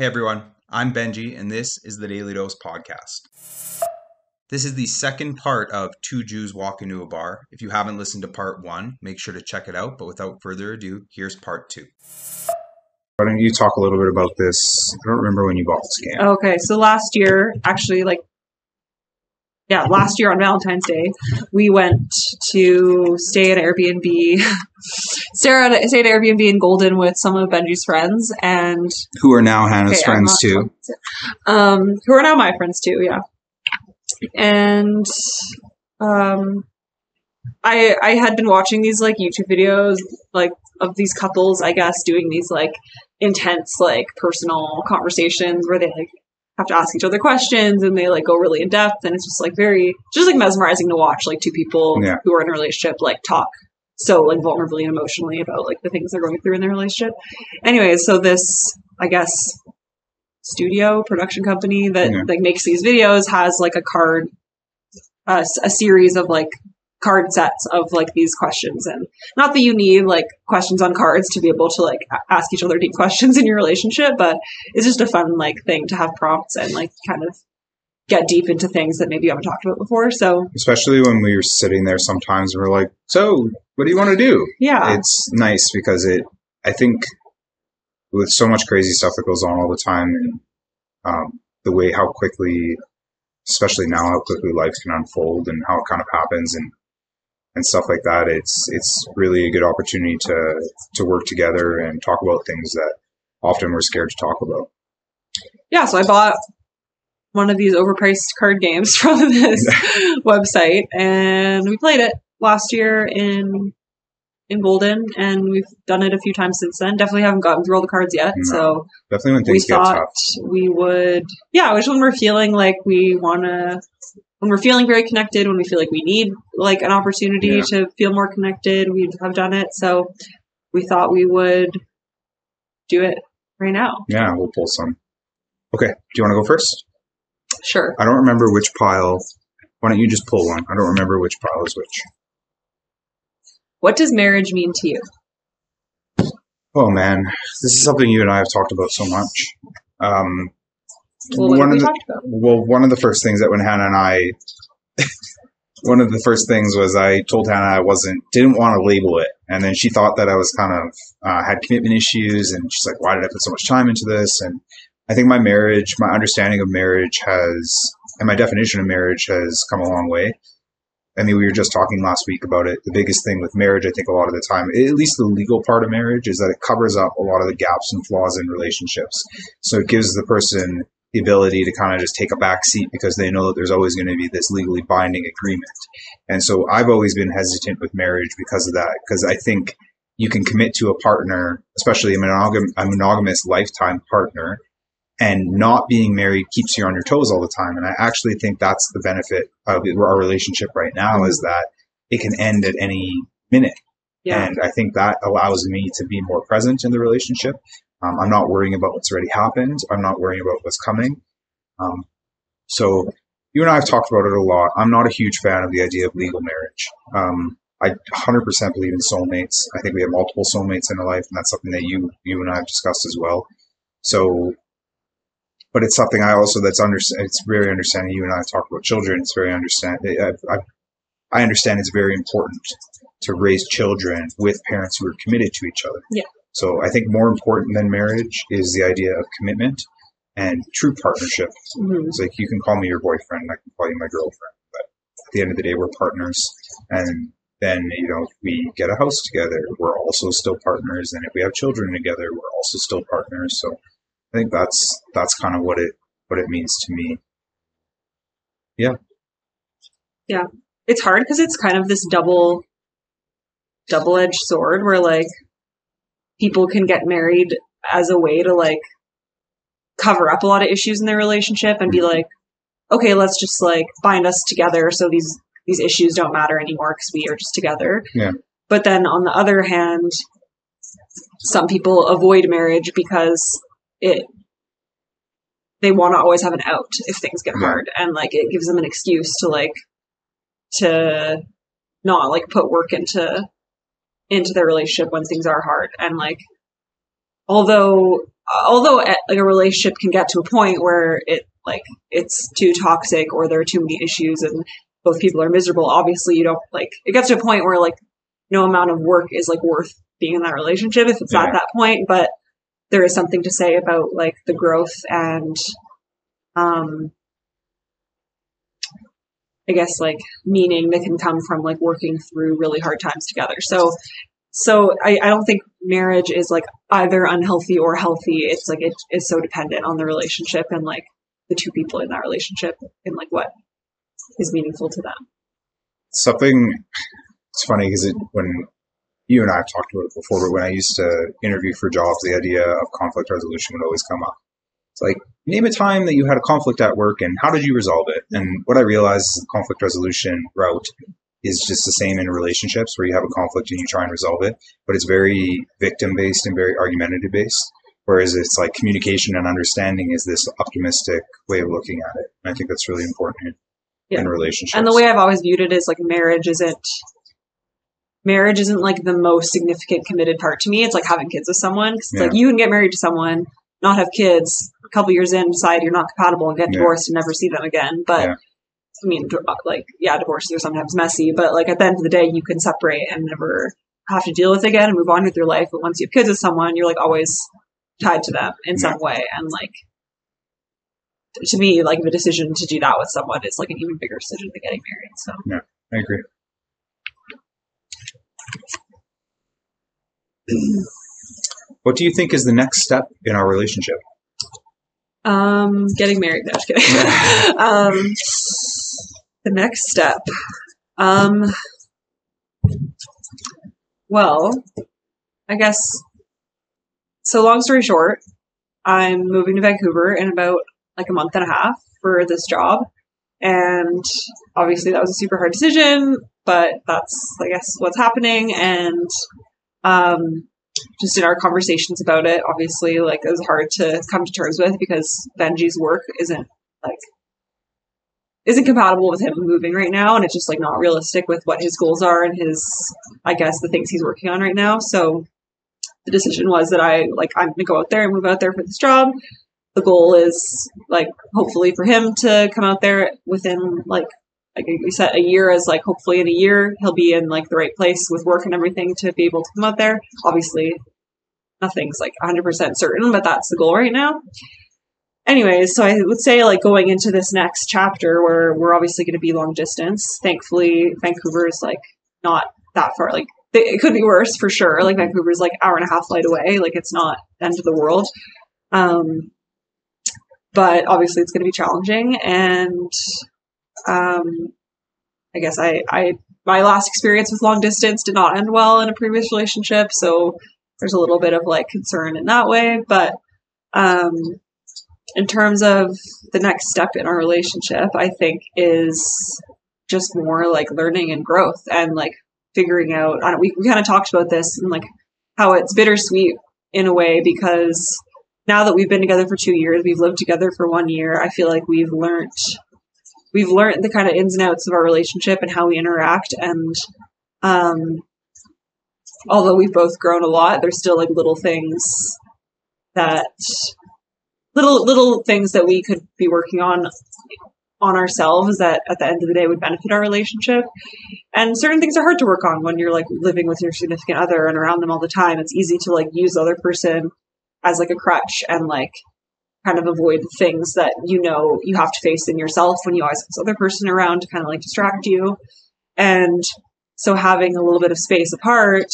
Hey everyone, I'm Benji, and this is the Daily Dose Podcast. This is the second part of Two Jews Walk Into a Bar. If you haven't listened to part one, make sure to check it out. But without further ado, here's part two. Why don't you talk a little bit about this? I don't remember when you bought this game. Okay, so last year, actually, like, yeah, last year on Valentine's Day, we went to stay at Airbnb. Sarah stayed at Airbnb in Golden with some of Benji's friends, and Who are now Hannah's okay, friends too? to- um, who are now my friends too, yeah. And um, I I had been watching these like YouTube videos, like of these couples, I guess, doing these like intense like personal conversations where they like have to ask each other questions and they like go really in depth and it's just like very just like mesmerizing to watch like two people Yeah. who are in a relationship like talk so like vulnerably and emotionally about like the things they're going through in their relationship. Anyways, so this I guess studio production company that Yeah. like makes these videos has like a card uh, a series of like card sets of like these questions and not that you need like questions on cards to be able to like ask each other deep questions in your relationship but it's just a fun like thing to have prompts and like kind of get deep into things that maybe you haven't talked about before so. Especially when we were sitting there sometimes and we're like, so what do you want to do? yeah. It's nice because it, I think with so much crazy stuff that goes on all the time and um, the way how quickly, especially now, how quickly life can unfold and how it kind of happens and and stuff like that, it's it's really a good opportunity to to work together and talk about things that often we're scared to talk about. yeah so i bought one of these overpriced card games from this website and we played it last year in in golden and we've done it a few times since then definitely haven't gotten through all the cards yet No. so Definitely when we things get thought tough. we would yeah which when we're feeling like we want to when we're feeling very connected when we feel like we need like an opportunity Yeah. to feel more connected we have done it so we thought we would do it right now Yeah, we'll pull some. Okay, do you want to go first? sure I don't remember which pile. Why don't you just pull one? I don't remember which pile is which. what does marriage mean to you Oh man, this is something you and I have talked about so much. Um, well, one we of the well, one of the first things that when Hannah and I, one of the first things was I told Hannah I wasn't didn't want to label it, and then she thought that I was kind of uh, had commitment issues, and she's like, "Why did I put so much time into this?" And I think my marriage, my understanding of marriage has, and my definition of marriage has come a long way. I mean, we were just talking last week about it. The biggest thing with marriage, I think, a lot of the time, at least the legal part of marriage, is that it covers up a lot of the gaps and flaws in relationships. So it gives the person the ability to kind of just take a back seat because they know that there's always going to be this legally binding agreement. And so I've always been hesitant with marriage because of that, because I think you can commit to a partner, especially a, monogam- a monogamous lifetime partner, and not being married keeps you on your toes all the time. And I actually think that's the benefit of our relationship right now is that it can end at any minute. yeah And I think that allows me to be more present in the relationship. Um, I'm not worrying about what's already happened. I'm not worrying about what's coming. Um, so you and I have talked about it a lot. I'm not a huge fan of the idea of legal marriage. Um, I 100% believe in soulmates. I think we have multiple soulmates in our life, and that's something that you you and I have discussed as well. So, but it's something I also that's under. It's very understanding. You and I have talked about children. It's very understand. I, I, I understand it's very important to raise children with parents who are committed to each other. Yeah. So I think more important than marriage is the idea of commitment and true partnership. Mhm. It's like you can call me your boyfriend, I can call you my girlfriend, but at the end of the day, we're partners. And then you know we get a house together, we're also still partners. And if we have children together, we're also still partners. So I think that's that's kind of what it what it means to me. Yeah. Yeah. It's hard because it's kind of this double double edged sword where like people can get married as a way to like cover up a lot of issues in their relationship and be mm-hmm. like okay let's just like bind us together so these these issues don't matter anymore because we are just together Yeah. but then on the other hand some people avoid marriage because it they want to always have an out if things get Yeah. hard and like it gives them an excuse to like to not like put work into into their relationship when things are hard and like although although uh, like a relationship can get to a point where it like it's too toxic or there are too many issues and both people are miserable obviously you don't like it gets to a point where like no amount of work is like worth being in that relationship if it's Yeah. at that point but there is something to say about like the growth and um i guess like meaning that can come from like working through really hard times together. So so I, I don't think marriage is like either unhealthy or healthy. It's like it is so dependent on the relationship and like the two people in that relationship and like what is meaningful to them. Something it's funny because it, when you and I have talked about it before, but when I used to interview for jobs, the idea of conflict resolution would always come up. It's like, name a time that you had a conflict at work and how did you resolve it? And what I realized is the conflict resolution route is just the same in relationships where you have a conflict and you try and resolve it, but it's very victim based and very argumentative based. Whereas it's like communication and understanding is this optimistic way of looking at it. And I think that's really important in, in relationships. and the way i've always viewed it is like marriage isn't marriage isn't like the most significant committed part to me it's like having kids with someone 'cause it's like you can get married to someone not have kids a couple years in decide you're not compatible and get Yeah. divorced and never see them again but Yeah. i mean uh, like yeah divorces are sometimes messy but like at the end of the day you can separate and never have to deal with it again and move on with your life but once you have kids with someone you're like always tied to them in some way and like to me like the decision to do that with someone is like an even bigger decision than getting married so yeah, I agree. What do you think is the next step in our relationship? Um, getting married. No, just kidding. um, the next step. Um, well, I guess. So, long story short, I'm moving to Vancouver in about like a month and a half for this job, and obviously that was a super hard decision, but that's I guess what's happening, and um, just in our conversations about it, obviously, like it was hard to come to terms with because Benji's work isn't like isn't compatible with him moving right now, and it's just like not realistic with what his goals are and his, I guess, the things he's working on right now. So the decision was that I like I'm gonna go out there and move out there for this job. The goal is like hopefully for him to come out there within like like we set a year as like hopefully in a year he'll be in like the right place with work and everything to be able to come out there. Obviously, nothing's like 100% certain, but that's the goal right now. Anyways, so I would say like going into this next chapter where we're obviously going to be long distance. Thankfully, Vancouver is like not that far. Like it could be worse for sure. Like Vancouver's like hour and a half flight away. Like it's not end of the world. Um, but obviously it's going to be challenging and um, I guess I, I my last experience with long distance did not end well in a previous relationship, so there's a little bit of like concern in that way. But um, in terms of the next step in our relationship, I think is just more like learning and growth and like figuring out. I don't, we we kind of talked about this and like how it's bittersweet in a way because now that we've been together for two years, we've lived together for one year. I feel like we've learned we've learned the kind of ins and outs of our relationship and how we interact. And um although we've both grown a lot there's still like little things that little little things that we could be working on on ourselves that at the end of the day would benefit our relationship. And certain things are hard to work on when you're like living with your significant other and around them all the time. It's easy to like use the other person as like a crutch and like kind of avoid things that you know you have to face in yourself when you always have this other person around to kind of like distract you. And so having a little bit of space apart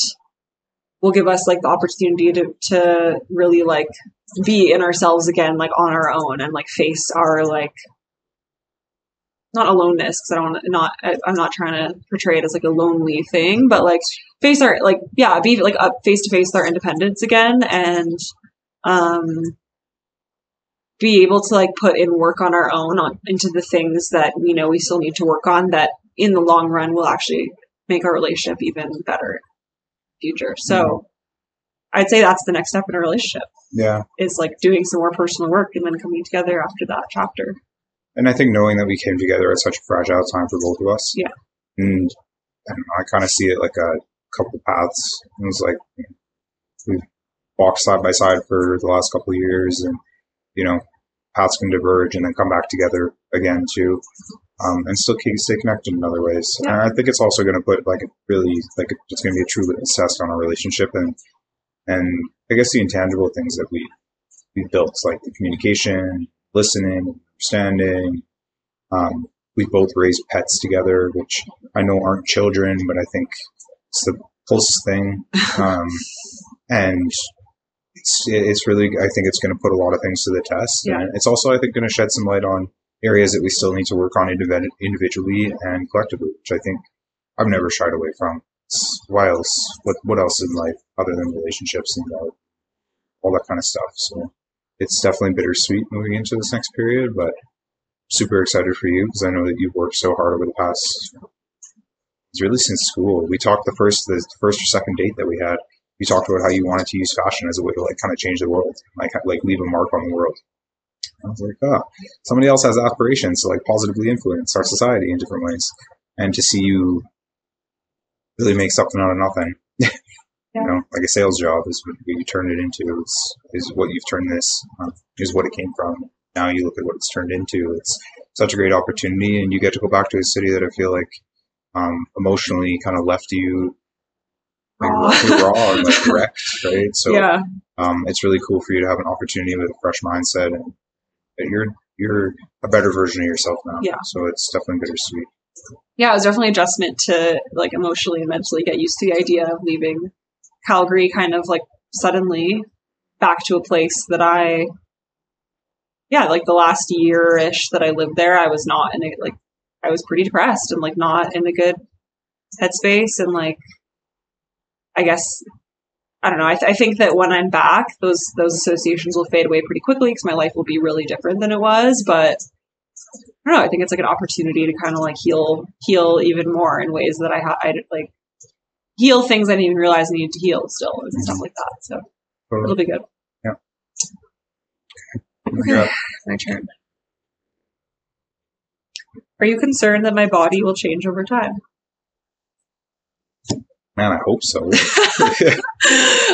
will give us like the opportunity to to really like be in ourselves again, like on our own and like face our like not aloneness because I don't not I, I'm not trying to portray it as like a lonely thing, but like face our like yeah be like up face to face with our independence again and um be able to like put in work on our own on into the things that we know we still need to work on that in the long run will actually make our relationship even better in the future. So mm-hmm. I'd say that's the next step in a relationship Yeah. is like doing some more personal work and then coming together after that chapter. And I think knowing that we came together at such a fragile time for both of us. Yeah. And I know, I kind of see it like a couple paths. It was like we've walked side by side for the last couple of years, and you know, paths can diverge and then come back together again too, um, and still keep stay connected in other ways. Yeah. And I think it's also going to put like a really like it's going to be a true test on our relationship and and I guess the intangible things that we we built like the communication, listening, understanding. Um, we both raised pets together, which I know aren't children, but I think it's the closest thing. Um, and it's it's really I think it's going to put a lot of things to the test. Yeah. And it's also I think going to shed some light on areas that we still need to work on individually and collectively, which I think I've never shied away from. It's, why else? What what else in life other than relationships and love, all that kind of stuff? So it's definitely bittersweet moving into this next period, but super excited for you because I know that you've worked so hard over the past. It's really since school. We talked the first the first or second date that we had. You talked about how you wanted to use fashion as a way to like kind of change the world, like like leave a mark on the world. I was like, oh, somebody else has aspirations to like positively influence our society in different ways, and to see you really make something out of nothing. You know, like a sales job is what you turned it into. Is is what you've turned this. Um, is what it came from. Now you look at what it's turned into. It's such a great opportunity, and you get to go back to a city that I feel like um, emotionally kind of left you Raw. raw, and like wrecked, right? So yeah, um, it's really cool for you to have an opportunity with a fresh mindset and that you're you're a better version of yourself now. Yeah. So it's definitely bittersweet. yeah. It was definitely adjustment to like emotionally and mentally get used to the idea of leaving Calgary, kind of like suddenly back to a place that I, yeah, like the last year ish that I lived there, I was not in a like I was pretty depressed and like not in a good headspace and like I guess I don't know. I, th- I think that when I'm back, those those associations will fade away pretty quickly because my life will be really different than it was. But I don't know. I think it's like an opportunity to kind of like heal heal even more in ways that I ha- I like heal things I didn't even realize I needed to heal still and stuff like that. So it'll be good. Yeah. My turn. Are you concerned that my body will change over time? Man, I hope so.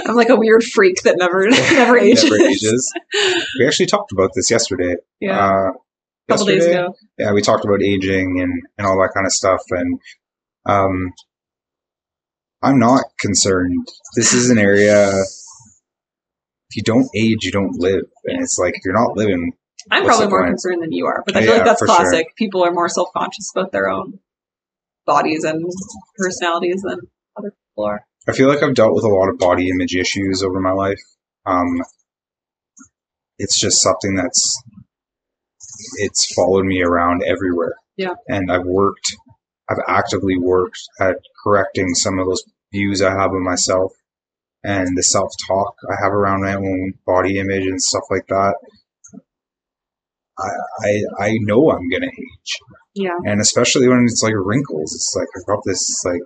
I'm like a weird freak that never never ages. Never ages. We actually talked about this yesterday. Yeah, Uh, a couple days ago. yeah, we talked about aging and, and all that kind of stuff. And um, I'm not concerned. This is an area, if you don't age, you don't live. And it's like, if you're not living, I'm probably more point? concerned than you are, but I Oh, feel yeah, like that's for sure. classic. People are more self conscious about their own bodies and personalities than other. I feel like I've dealt with a lot of body image issues over my life. Um, it's just something that's, it's followed me around everywhere. Yeah. And I've worked, I've actively worked at correcting some of those views I have of myself and the self talk I have around my own body image and stuff like that. I, I, I know I'm gonna age, Yeah, and especially when it's like wrinkles, it's like I've got this like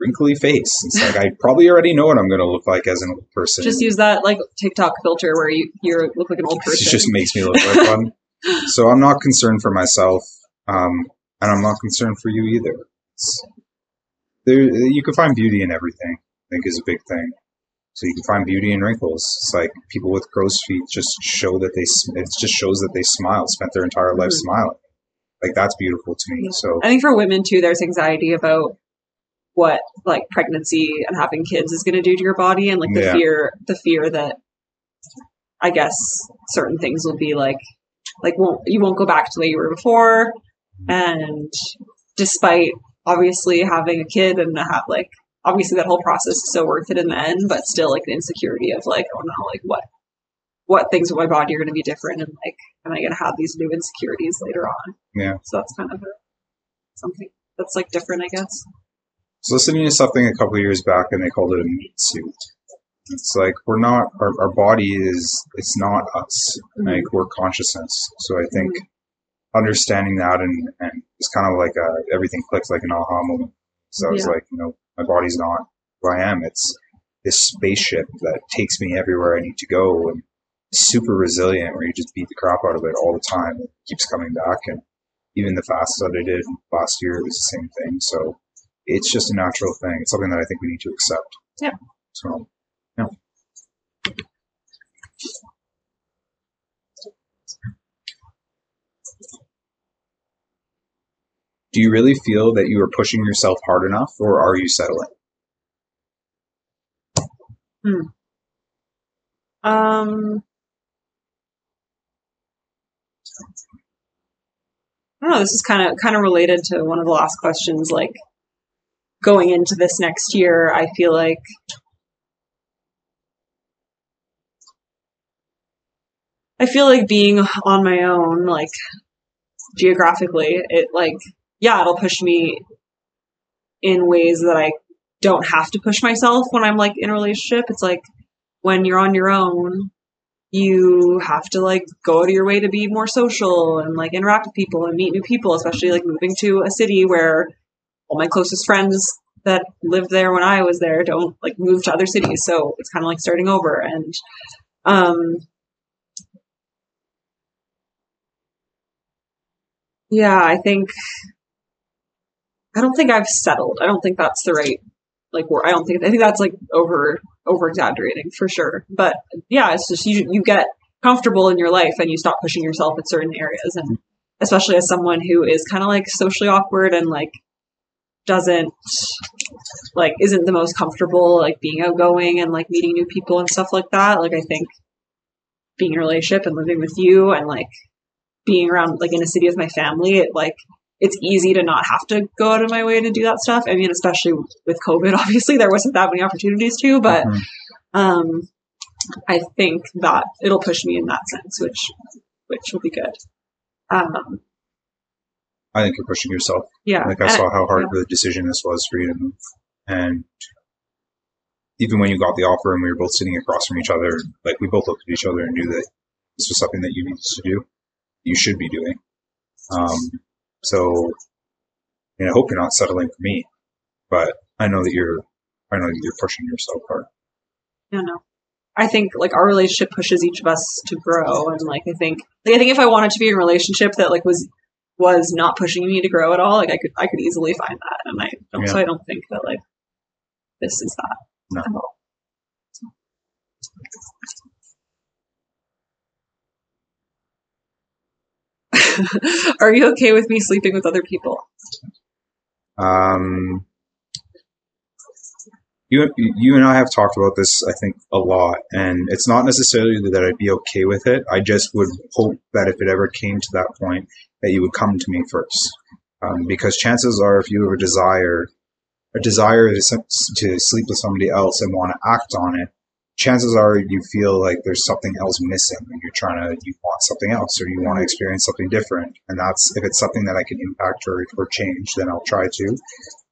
wrinkly face. It's like I probably already know what I'm gonna look like as an old person. just use that like TikTok filter where you you look like an old person. it just makes me look like one. So I'm not concerned for myself, um, and I'm not concerned for you either. It's, there, you can find beauty in everything. I think is a big thing. So you can find beauty in wrinkles. It's like people with crow's feet just show that they. It just shows that they smile, spent their entire life Mhm. smiling. Like that's beautiful to me. Yeah. So I think for women too, there's anxiety about what like pregnancy and having kids is going to do to your body, and like the Yeah. fear, the fear that I guess certain things will be like, like won't you won't go back to the way you were before, and despite obviously having a kid and have like obviously that whole process is so worth it in the end, but still like the insecurity of like oh no, like what what things with my body are going to be different, and like am I going to have these new insecurities later on? Yeah. So that's kind of a, something that's like different, I guess. Was listening to something a couple of years back, and they called it a meat suit. It's like we're not our, our body is it's not us. Like we're consciousness. So I think understanding that and and it's kind of like a, everything clicks like an aha moment. So I was Yeah. like, you know, my body's not who I am. It's this spaceship that takes me everywhere I need to go and super resilient where you just beat the crap out of it all the time. It keeps coming back and even the fast that I did last year was the same thing. So it's just a natural thing. It's something that I think we need to accept. Yeah. So, yeah. Do you really feel that you are pushing yourself hard enough, or are you settling? Hmm. Um. I don't know. This is kind of kind of related to one of the last questions. Like, going into this next year, I feel like I feel like being on my own, like geographically, it like yeah, it'll push me in ways that I don't have to push myself when I'm like in a relationship. It's like when you're on your own, you have to like go out of your way to be more social and like interact with people and meet new people, especially like moving to a city where all my closest friends that lived there when I was there don't like move to other cities. So it's kind of like starting over. And, um, yeah, I think, I don't think I've settled. I don't think that's the right like. I don't think I think that's like over over exaggerating for sure. But yeah, it's just you you get comfortable in your life and you stop pushing yourself in certain areas and especially as someone who is kind of like socially awkward and like doesn't like isn't the most comfortable like being outgoing and like meeting new people and stuff like that. Like I think being in a relationship and living with you and like being around like in a city with my family, it like it's easy to not have to go out of my way to do that stuff. I mean, especially with COVID, obviously there wasn't that many opportunities to, but Mhm. um, I think that it'll push me in that sense, which which will be good. Um, I think you're pushing yourself. yeah, Like I and- saw how hard yeah. the decision this was for you to move, and even when you got the offer and we were both sitting across from each other, like we both looked at each other and knew that this was something that you needed to do, you should be doing. Um, so, I mean, I hope you're not settling for me, but I know that you're, I know that you're pushing yourself hard. I don't. I think like our relationship pushes each of us to grow, and like I think, like I think if I wanted to be in a relationship that like was was not pushing me to grow at all, like I could I could easily find that, and I don't, so I don't think that like this is that No. at all. Are you okay with me sleeping with other people? Um, you, you and I have talked about this, I think, a lot, and it's not necessarily that I'd be okay with it. I just would hope that if it ever came to that point, that you would come to me first, um, because chances are, if you have a desire, a desire to, sleep with somebody else and want to act on it, chances are you feel like there's something else missing, and you're trying to, you want something else, or you want to experience something different, and that's if it's something that I can impact or or change, then I'll try to.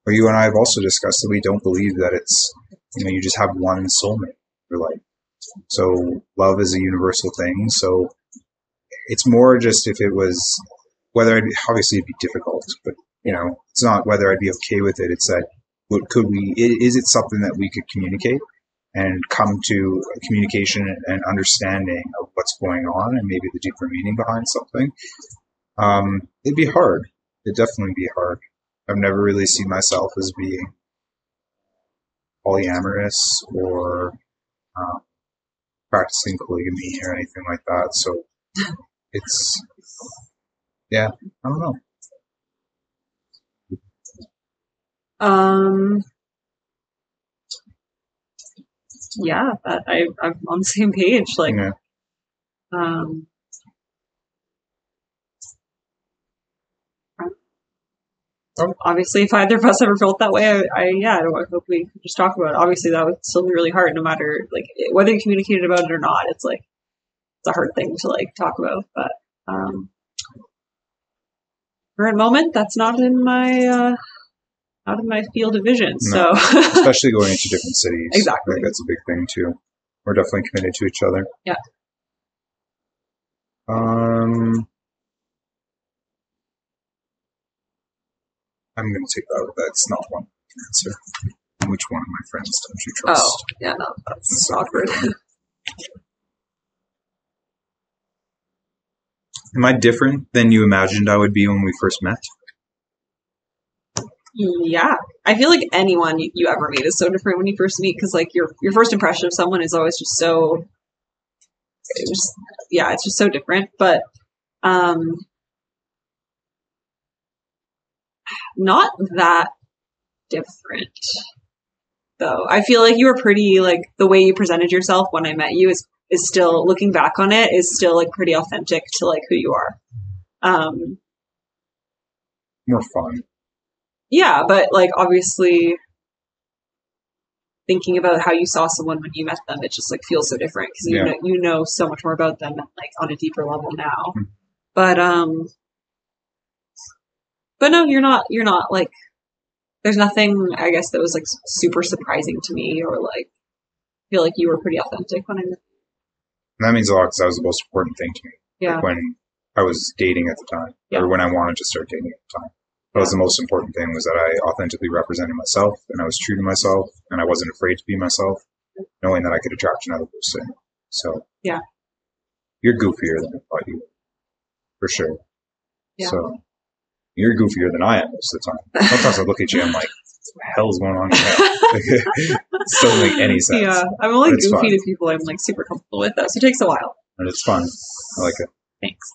But you and I have also discussed that we don't believe that it's, you know, you just have one soulmate for life. So love is a universal thing. So it's more just if it was, whether I'd, obviously it'd be difficult, but you know, it's not whether I'd be okay with it. It's that, what could we, is it something that we could communicate and come to a communication and understanding of what's going on and maybe the deeper meaning behind something? Um, it'd be hard. It'd definitely be hard. I've never really seen myself as being polyamorous or um, practicing polygamy or anything like that. So it's, yeah, I don't know. Um, yeah, that I I'm on the same page. Like, Yeah. um, Oh. obviously, if either of us ever felt that way, I, I yeah, I, hope we could just talk about it. Obviously, that would still be really hard, no matter like whether you communicated about it or not. It's like it's a hard thing to like talk about, but um, current moment, that's not in my uh, not in my field of vision. No. So Especially going into different cities. Exactly. That's a big thing too. We're definitely committed to each other. Yeah. Um, I'm going to take that. That's not one answer. Which one of my friends don't you trust? Oh, yeah, no, that's awkward. Am I different than you imagined I would be when we first met? yeah, I feel like anyone you, ever meet is so different when you first meet because like your your first impression of someone is always just so. It just, yeah, it's just so different. But um, not that different though. I feel like you were pretty like the way you presented yourself when I met you is is still looking back on it is still like pretty authentic to like who you are. Um More fun. yeah, but like obviously thinking about how you saw someone when you met them, it just like feels so different because you Yeah. know you know so much more about them like on a deeper level now. Mhm. But um but no, you're not you're not like there's nothing I guess that was like super surprising to me or like feel like you were pretty authentic when I met And that means a lot because that was the most important thing to me. Yeah. Like when I was dating at the time, Yeah. or when I wanted to start dating at the time. That was the most important thing was that I authentically represented myself and I was true to myself and I wasn't afraid to be myself, knowing that I could attract another person. So Yeah. you're goofier than I thought you were, for sure. Yeah. So you're goofier than I am most of the time. Sometimes I look at you, I'm like, hell's going on still make any sense. Yeah, I'm only goofy fun. to people I'm like super comfortable with though, so it takes a while. But it's fun. I like it. Thanks.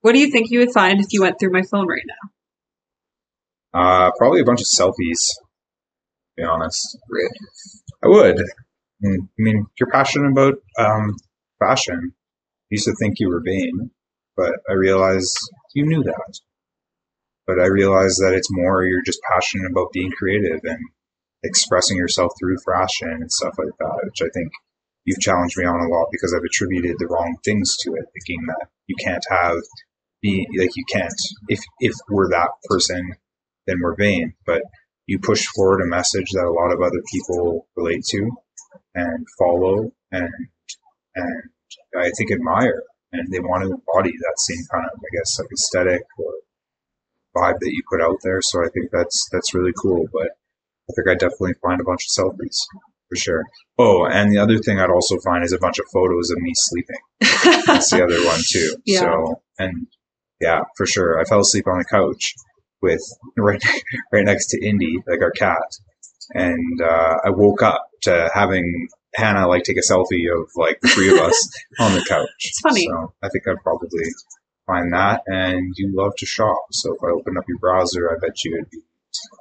What do you think you would find if you went through my phone right now? Uh, probably a bunch of selfies. To be honest, Rude. I would. Mm, I mean, if you're passionate about um, fashion, I used to think you were vain, but I realize you knew that. But I realize that it's more you're just passionate about being creative and expressing yourself through fashion and stuff like that, which I think you've challenged me on a lot because I've attributed the wrong things to it, thinking that you can't have be like you can't if if we're that person, then we're vain. But you push forward a message that a lot of other people relate to and follow and and I think admire and they want to embody that same kind of I guess like aesthetic or vibe that you put out there. So I think that's that's really cool. But I think I definitely find a bunch of selfies for sure. Oh, and the other thing I'd also find is a bunch of photos of me sleeping. That's the other one too. Yeah. So and yeah, for sure. I fell asleep on the couch with right right next to Indy, like our cat, and uh, I woke up to having Hannah like take a selfie of like the three of us on the couch. It's funny. So I think I'd probably find that. And you love to shop, so if I open up your browser, I bet you it'd be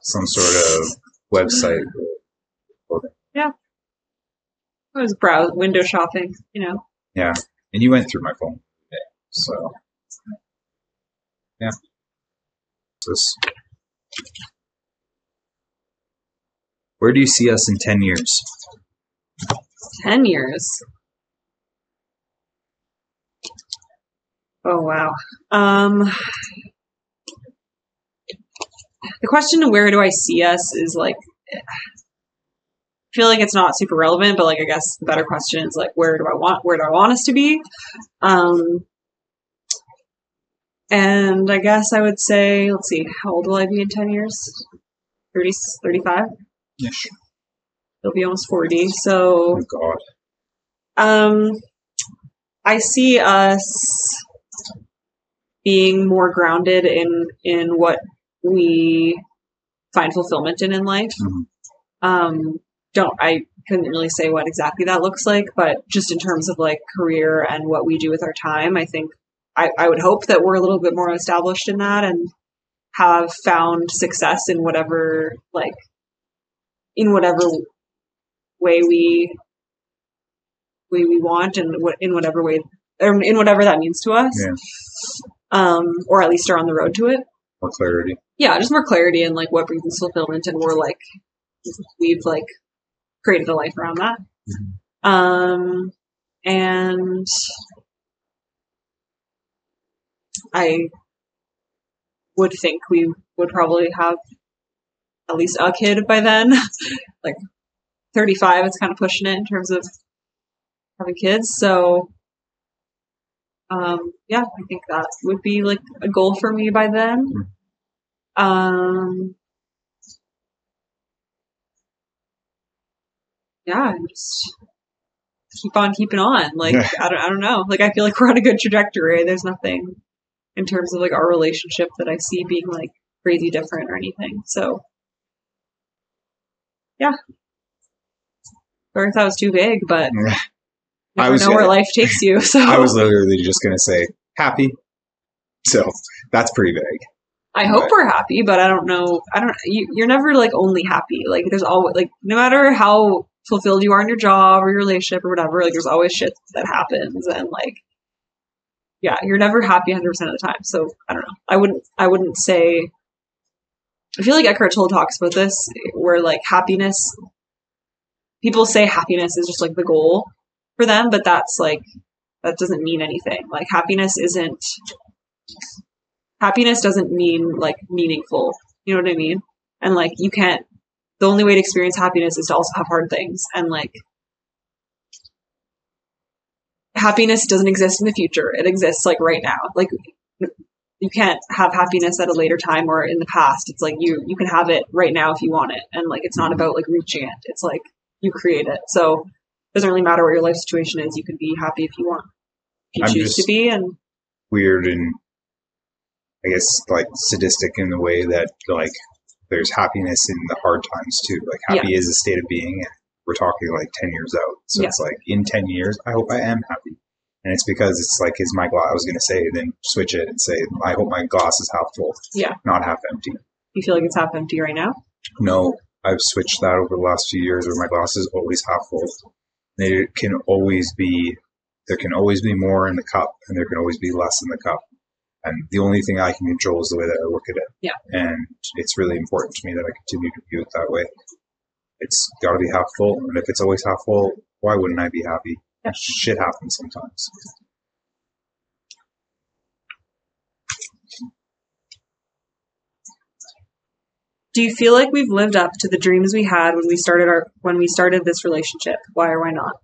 some sort of website. Yeah, I was browse window shopping, you know. Yeah, and you went through my phone today, so yeah. Just where do you see us in ten years? Ten years. Oh wow. Um the question of where do I see us is like I feel like it's not super relevant, but like I guess the better question is like where do I want where do I want us to be? Um and I guess I would say, let's see, how old will I be in 10 years? 30, 35? Ish. It'll be almost 40. So, Oh God. um, I see us being more grounded in in what we find fulfillment in in life. Mhm. Um, don't I couldn't really say what exactly that looks like, but just in terms of like career and what we do with our time, I think I, I would hope that we're a little bit more established in that and have found success in whatever like in whatever way we way we want and what in whatever way or in whatever that means to us. Yeah. Um, or at least are on the road to it. More clarity. Yeah, just more clarity and like what brings us fulfillment and we're like we've like created a life around that. Mhm. Um and I would think we would probably have at least a kid by then. like 35 is kind of pushing it in terms of having kids. So, um, yeah, I think that would be like a goal for me by then. Um, yeah, just keep on keeping on. Like. I don't, I don't know. Like I feel like we're on a good trajectory. There's nothing in terms of like our relationship that I see being like crazy different or anything. So, yeah. Sorry if that was too vague, but I was know where life takes you. So I was literally just gonna say happy. So that's pretty vague. I hope we're happy, but I don't know. I don't. You, you're never like only happy. Like there's always like no matter how fulfilled you are in your job or your relationship or whatever. Like there's always shit that happens, and like yeah, you're never happy 100 percent of the time. So I don't know. I wouldn't. I wouldn't say. I feel like Eckhart Tolle talks about this, where like happiness. People say happiness is just like the goal for them, but that's like that doesn't mean anything. Like happiness isn't happiness doesn't mean like meaningful. You know what I mean? And like you can't the only way to experience happiness is to also have hard things and like happiness doesn't exist in the future. It exists like right now. Like you can't have happiness at a later time or in the past. It's like you you can have it right now if you want it. And like it's not about like reaching it. It's like you create it. So it doesn't really matter what your life situation is. You can be happy if you want. If you I'm choose to be and Weird and I guess like sadistic in the way that like there's happiness in the hard times too. Like happy is a state of being and we're talking like ten years out. So Yeah. it's like in ten years I hope I am happy. And it's because it's like is my glass I was gonna say, then switch it and say, I hope my glass is half full. Yeah. Not half empty. you feel like it's half empty right now. No, I've switched that over the last few years where my glass is always half full. There can always be there can always be more in the cup and there can always be less in the cup. And the only thing I can control is the way that I look at it. Yeah. And it's really important to me that I continue to view it that way. It's gotta be half full. And if it's always half full, why wouldn't I be happy? Yeah. Shit happens sometimes. Do you feel like we've lived up to the dreams we had when we started our when we started this relationship? Why or why not?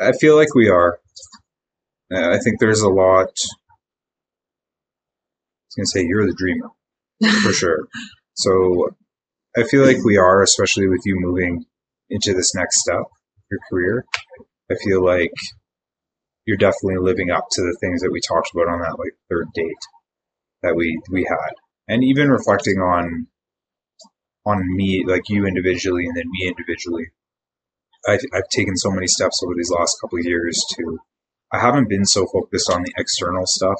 I feel like we are. I think there's a lot. I was gonna say you're the dreamer for sure. So I feel like we are, especially with you moving into this next step, your career. I feel like you're definitely living up to the things that we talked about on that like third date that we we had, and even reflecting on on me, like you individually, and then me individually. I've, I've taken so many steps over these last couple of years to I haven't been so focused on the external stuff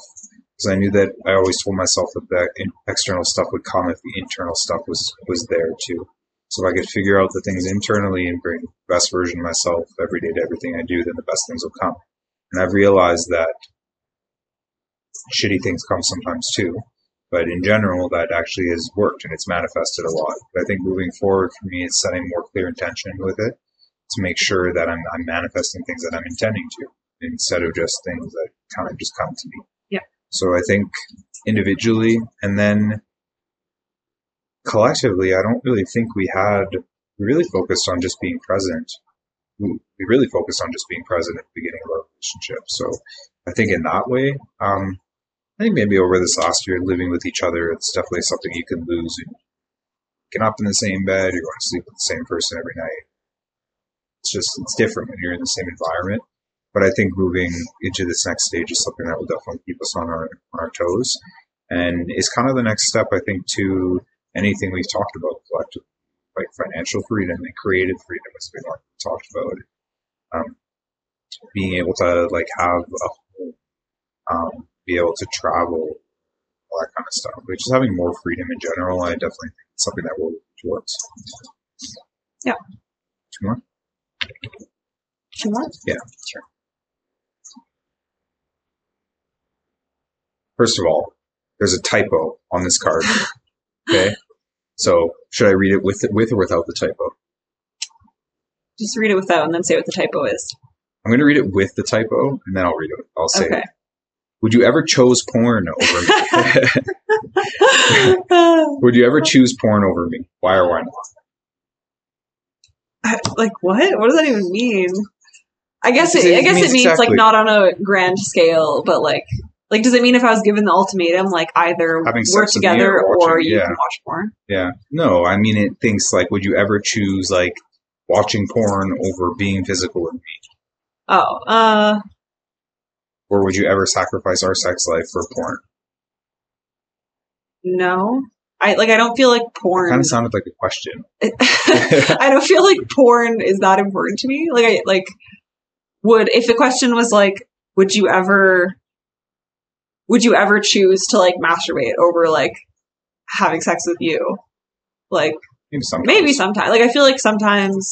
because I knew that I always told myself that the external stuff would come if the internal stuff was was there too. So if I could figure out the things internally and bring the best version of myself every day to everything I do, then the best things will come. And I've realized that shitty things come sometimes too. But in general, that actually has worked and it's manifested a lot. But I think moving forward for me, it's setting more clear intention with it to make sure that I'm, I'm manifesting things that I'm intending to instead of just things that kind of just come to me. Yeah. So I think individually and then collectively, I don't really think we had, we really focused on just being present. We we really focused on just being present at the beginning of our relationship. So I think in that way, um, I think maybe over this last year living with each other, it's definitely something you can lose. And get up in the same bed, you're going to sleep with the same person every night it's just it's different when you're in the same environment. But I think moving into this next stage is something that will definitely keep us on our on our toes, and it's kind of the next step I think to anything we've talked about collectively, like financial freedom and creative freedom has been what we talked about. Um, being able to like have a home, um, be able to travel, all that kind of stuff. But just having more freedom in general, I definitely think it's something that we'll work towards. Yeah. Two more. Two more? Yeah. Sure. First of all, there's a typo on this card. Okay. So should I read it with with or without the typo? Just read it without and then say what the typo is. I'm going to read it with the typo, and then I'll read it. I'll say, Okay. "Would you ever chose porn over me? Would you ever choose porn over me? Why or why not?" like what? What does that even mean? I guess It it, I guess it means exactly- like not on a grand scale, but like like does it mean if I was given the ultimatum like either Having we're sex with me together or or, you yeah. can watch porn? Yeah. No, I mean it thinks like, would you ever choose like watching porn over being physical with me, Oh, uh or would you ever sacrifice our sex life for porn? no. I like I don't feel like porn. Kind of sounded like a question. I don't feel like porn is that important to me. Like I like would if the question was like, would you ever would you ever choose to like masturbate over like having sex with you? Like Maybe sometimes. maybe sometimes. Like I feel like sometimes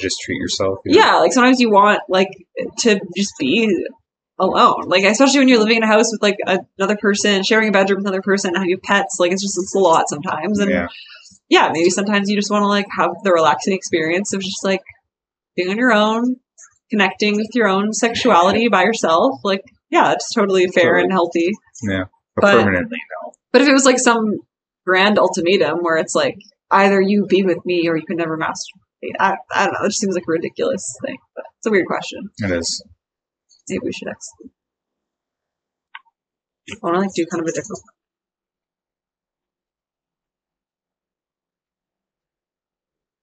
just treat yourself. you know? yeah, like sometimes you want like to just be alone. Like especially when you're living in a house with like another person, sharing a bedroom with another person, and have you pets. Like it's just it's a lot sometimes. And Yeah. yeah, maybe sometimes you just want to like have the relaxing experience of just like being on your own, connecting with your own sexuality by yourself. Like yeah, it's totally fair and healthy. Yeah. But, But- permanently, no. But if it was like some grand ultimatum where it's like either you be with me or you can never masturbate, I, I don't know. It just seems like a ridiculous thing. But it's a weird question. It is. Maybe we should ask. I want to like do kind of a different. one.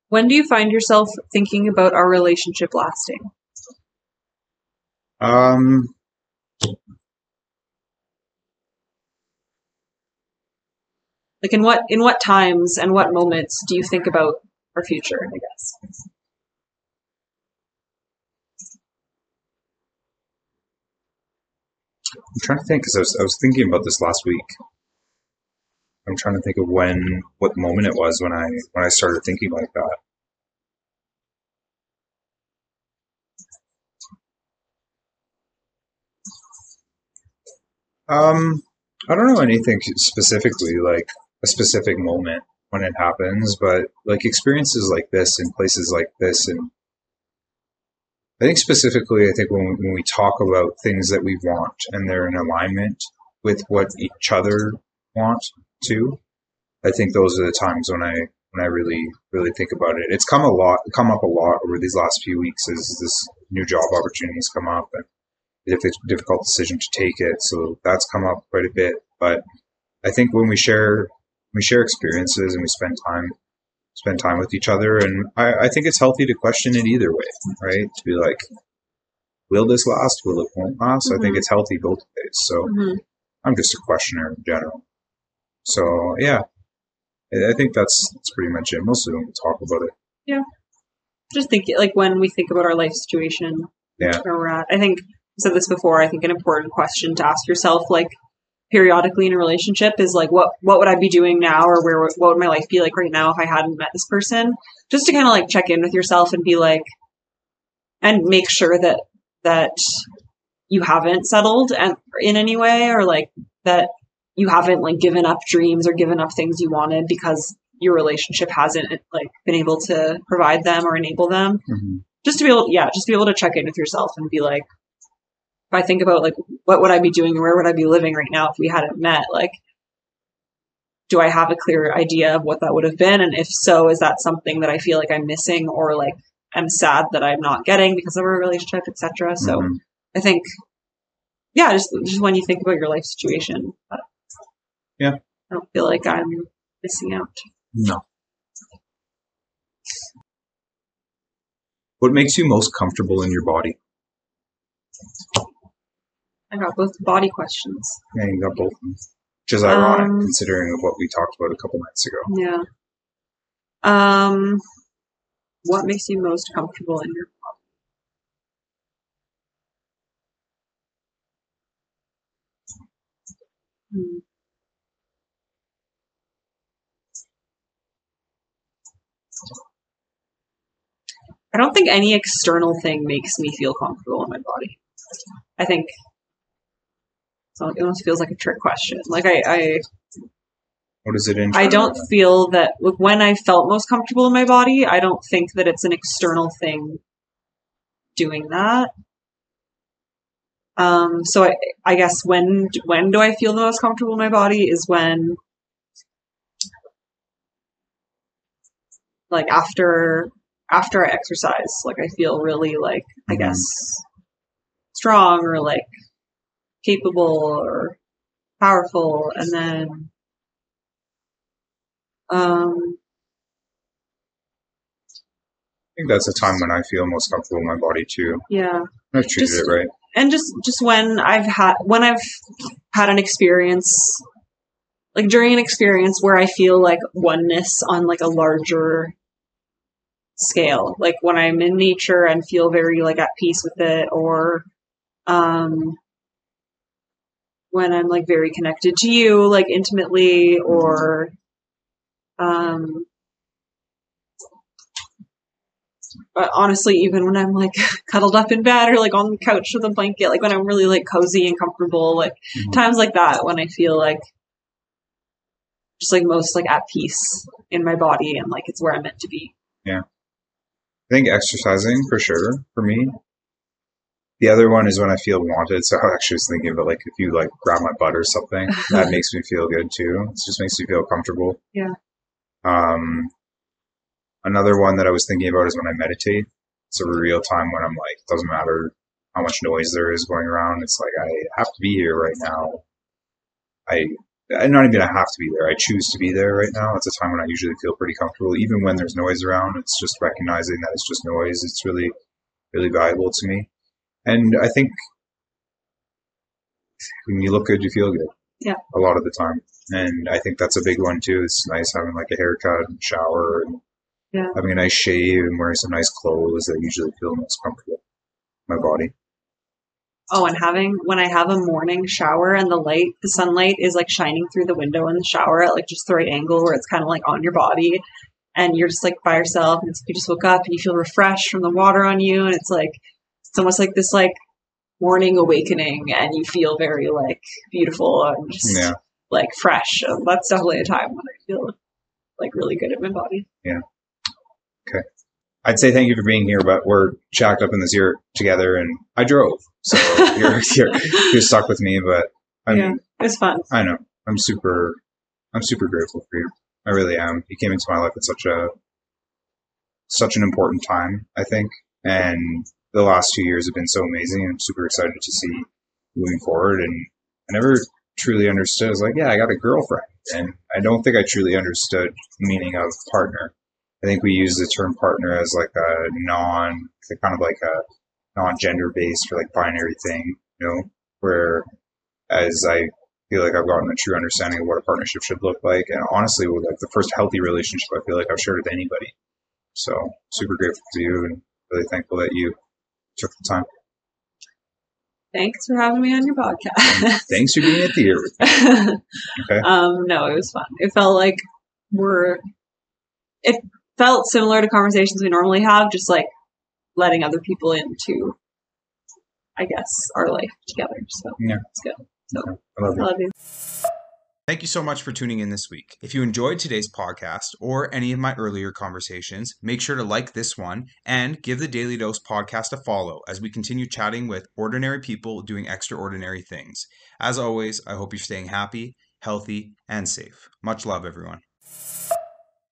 When do you find yourself thinking about our relationship lasting? Um, Like in what in what times and what moments do you think about our future? I guess. I'm trying to think because I was, I was thinking about this last week. I'm trying to think of when, what moment it was when I when I started thinking like that. Um, I don't know anything specifically, like a specific moment when it happens, but like experiences like this in places like this, and I think specifically, I think when when we talk about things that we want and they're in alignment with what each other want to, I think those are the times when I when I really really think about it. It's come a lot, come up a lot over these last few weeks as this new job opportunities come up and difficult decision to take it. So that's come up quite a bit. But I think when we share we share experiences and we spend time spend time with each other and I, I think it's healthy to question it either way, right? To be like, will this last? Will it won't last? I think Mhm. it's healthy both ways. So hmm I'm just a questioner in general. So yeah. I think that's that's pretty much it. Mostly when we talk about it. Yeah, just think like when we think about our life situation, Yeah. where we're at. I think said this before. I think an important question to ask yourself, like periodically in a relationship, is like, what what would I be doing now, or where what would my life be like right now if I hadn't met this person? Just to kind of like check in with yourself and be like, and make sure that that you haven't settled and in any way, or like that you haven't like given up dreams or given up things you wanted because your relationship hasn't like been able to provide them or enable them mm-hmm. just to be able yeah just be able to check in with yourself and be like i think about like what would i be doing where would i be living right now if we hadn't met like do i have a clear idea of what that would have been and if so is that something that i feel like i'm missing or like i'm sad that i'm not getting because of our relationship etc so Mhm. i think yeah just just when you think about your life situation but Yeah. i don't feel like i'm missing out No. What makes you most comfortable in your body? I got both body questions Yeah, you got both. Which is ironic Um, considering what we talked about a couple nights ago. Yeah. Um, what makes you most comfortable in your body? Hmm. I don't think any external thing makes me feel comfortable in my body. I think so it almost feels like a trick question. Like I, I What is it in? I don't feel that like, when I felt most comfortable in my body, I don't think that it's an external thing doing that. Um, so I, I guess when when do I feel the most comfortable in my body is when like after after I exercise, like I feel really like I Mhm. guess strong or like capable or powerful and then um I think that's a time when I feel most comfortable in my body too. yeah I've treated Just- it right. and just just when i've had when i've had an experience like during an experience where I feel like oneness on like a larger scale. Like when I'm in nature and feel very like at peace with it or um when I'm like very connected to you, like intimately or um but honestly, even when I'm like cuddled up in bed or like on the couch with a blanket, like when I'm really like cozy and comfortable, like Mhm. times like that when I feel like just like most like at peace in my body and like it's where I'm meant to be. Yeah. I think exercising for sure for me. The other one is when I feel wanted. So I actually was thinking about like if you like grab my butt or something, that makes me feel good too. It just makes me feel comfortable. Yeah. Um, another one that I was thinking about is when I meditate. It's a real time when I'm like, it doesn't matter how much noise there is going around. It's like I have to be here right now. I I'm not even I have to be there. I choose to be there right now. It's a time when I usually feel pretty comfortable, even when there's noise around. It's just recognizing that it's just noise. It's really, really valuable to me. And I think when you look good, you feel good. Yeah. A lot of the time, and I think that's a big one too. It's nice having like a haircut and shower and Yeah. having a nice shave and wearing some nice clothes that usually feel most comfortable. My body. Oh, and having when I have a morning shower and the light, the sunlight is like shining through the window in the shower at like just the right angle where it's kind of like on your body, and you're just like by yourself, and it's, you just woke up and you feel refreshed from the water on you, and it's like it's almost like this like morning awakening, and you feel very like beautiful and just Yeah. like fresh. And that's definitely a time when I feel like really good at my body. Yeah. Okay. I'd say thank you for being here, but we're jacked up in this year together, and I drove, so you're you're, you're stuck with me. But I'm, Yeah. It's fun. I know I'm super, I'm super grateful for you. I really am. You came into my life at such a such an important time, I think, and the last two years have been so amazing. I'm super excited to see moving forward, and I never truly understood. I was like, yeah, I got a girlfriend, and I don't think I truly understood the meaning of partner. I think we use the term partner as like a non, kind of like a non-gender based or like binary thing, you know, where as I feel like I've gotten a true understanding of what a partnership should look like, and honestly, like the first healthy relationship, I feel like I've shared with anybody. So super grateful to you, and really thankful that you took the time. Thanks for having me on your podcast. Thanks for being at the ear. Okay. Um, no, it was fun. It felt like we're. It felt similar to conversations we normally have, just like letting other people into, I guess, our life together. So Yeah. it's good. So I love I you. love you. Thank you so much for tuning in this week. If you enjoyed today's podcast or any of my earlier conversations, make sure to like this one and give the Daily Dose podcast a follow as we continue chatting with ordinary people doing extraordinary things. As always, I hope you're staying happy, healthy, and safe. Much love, everyone.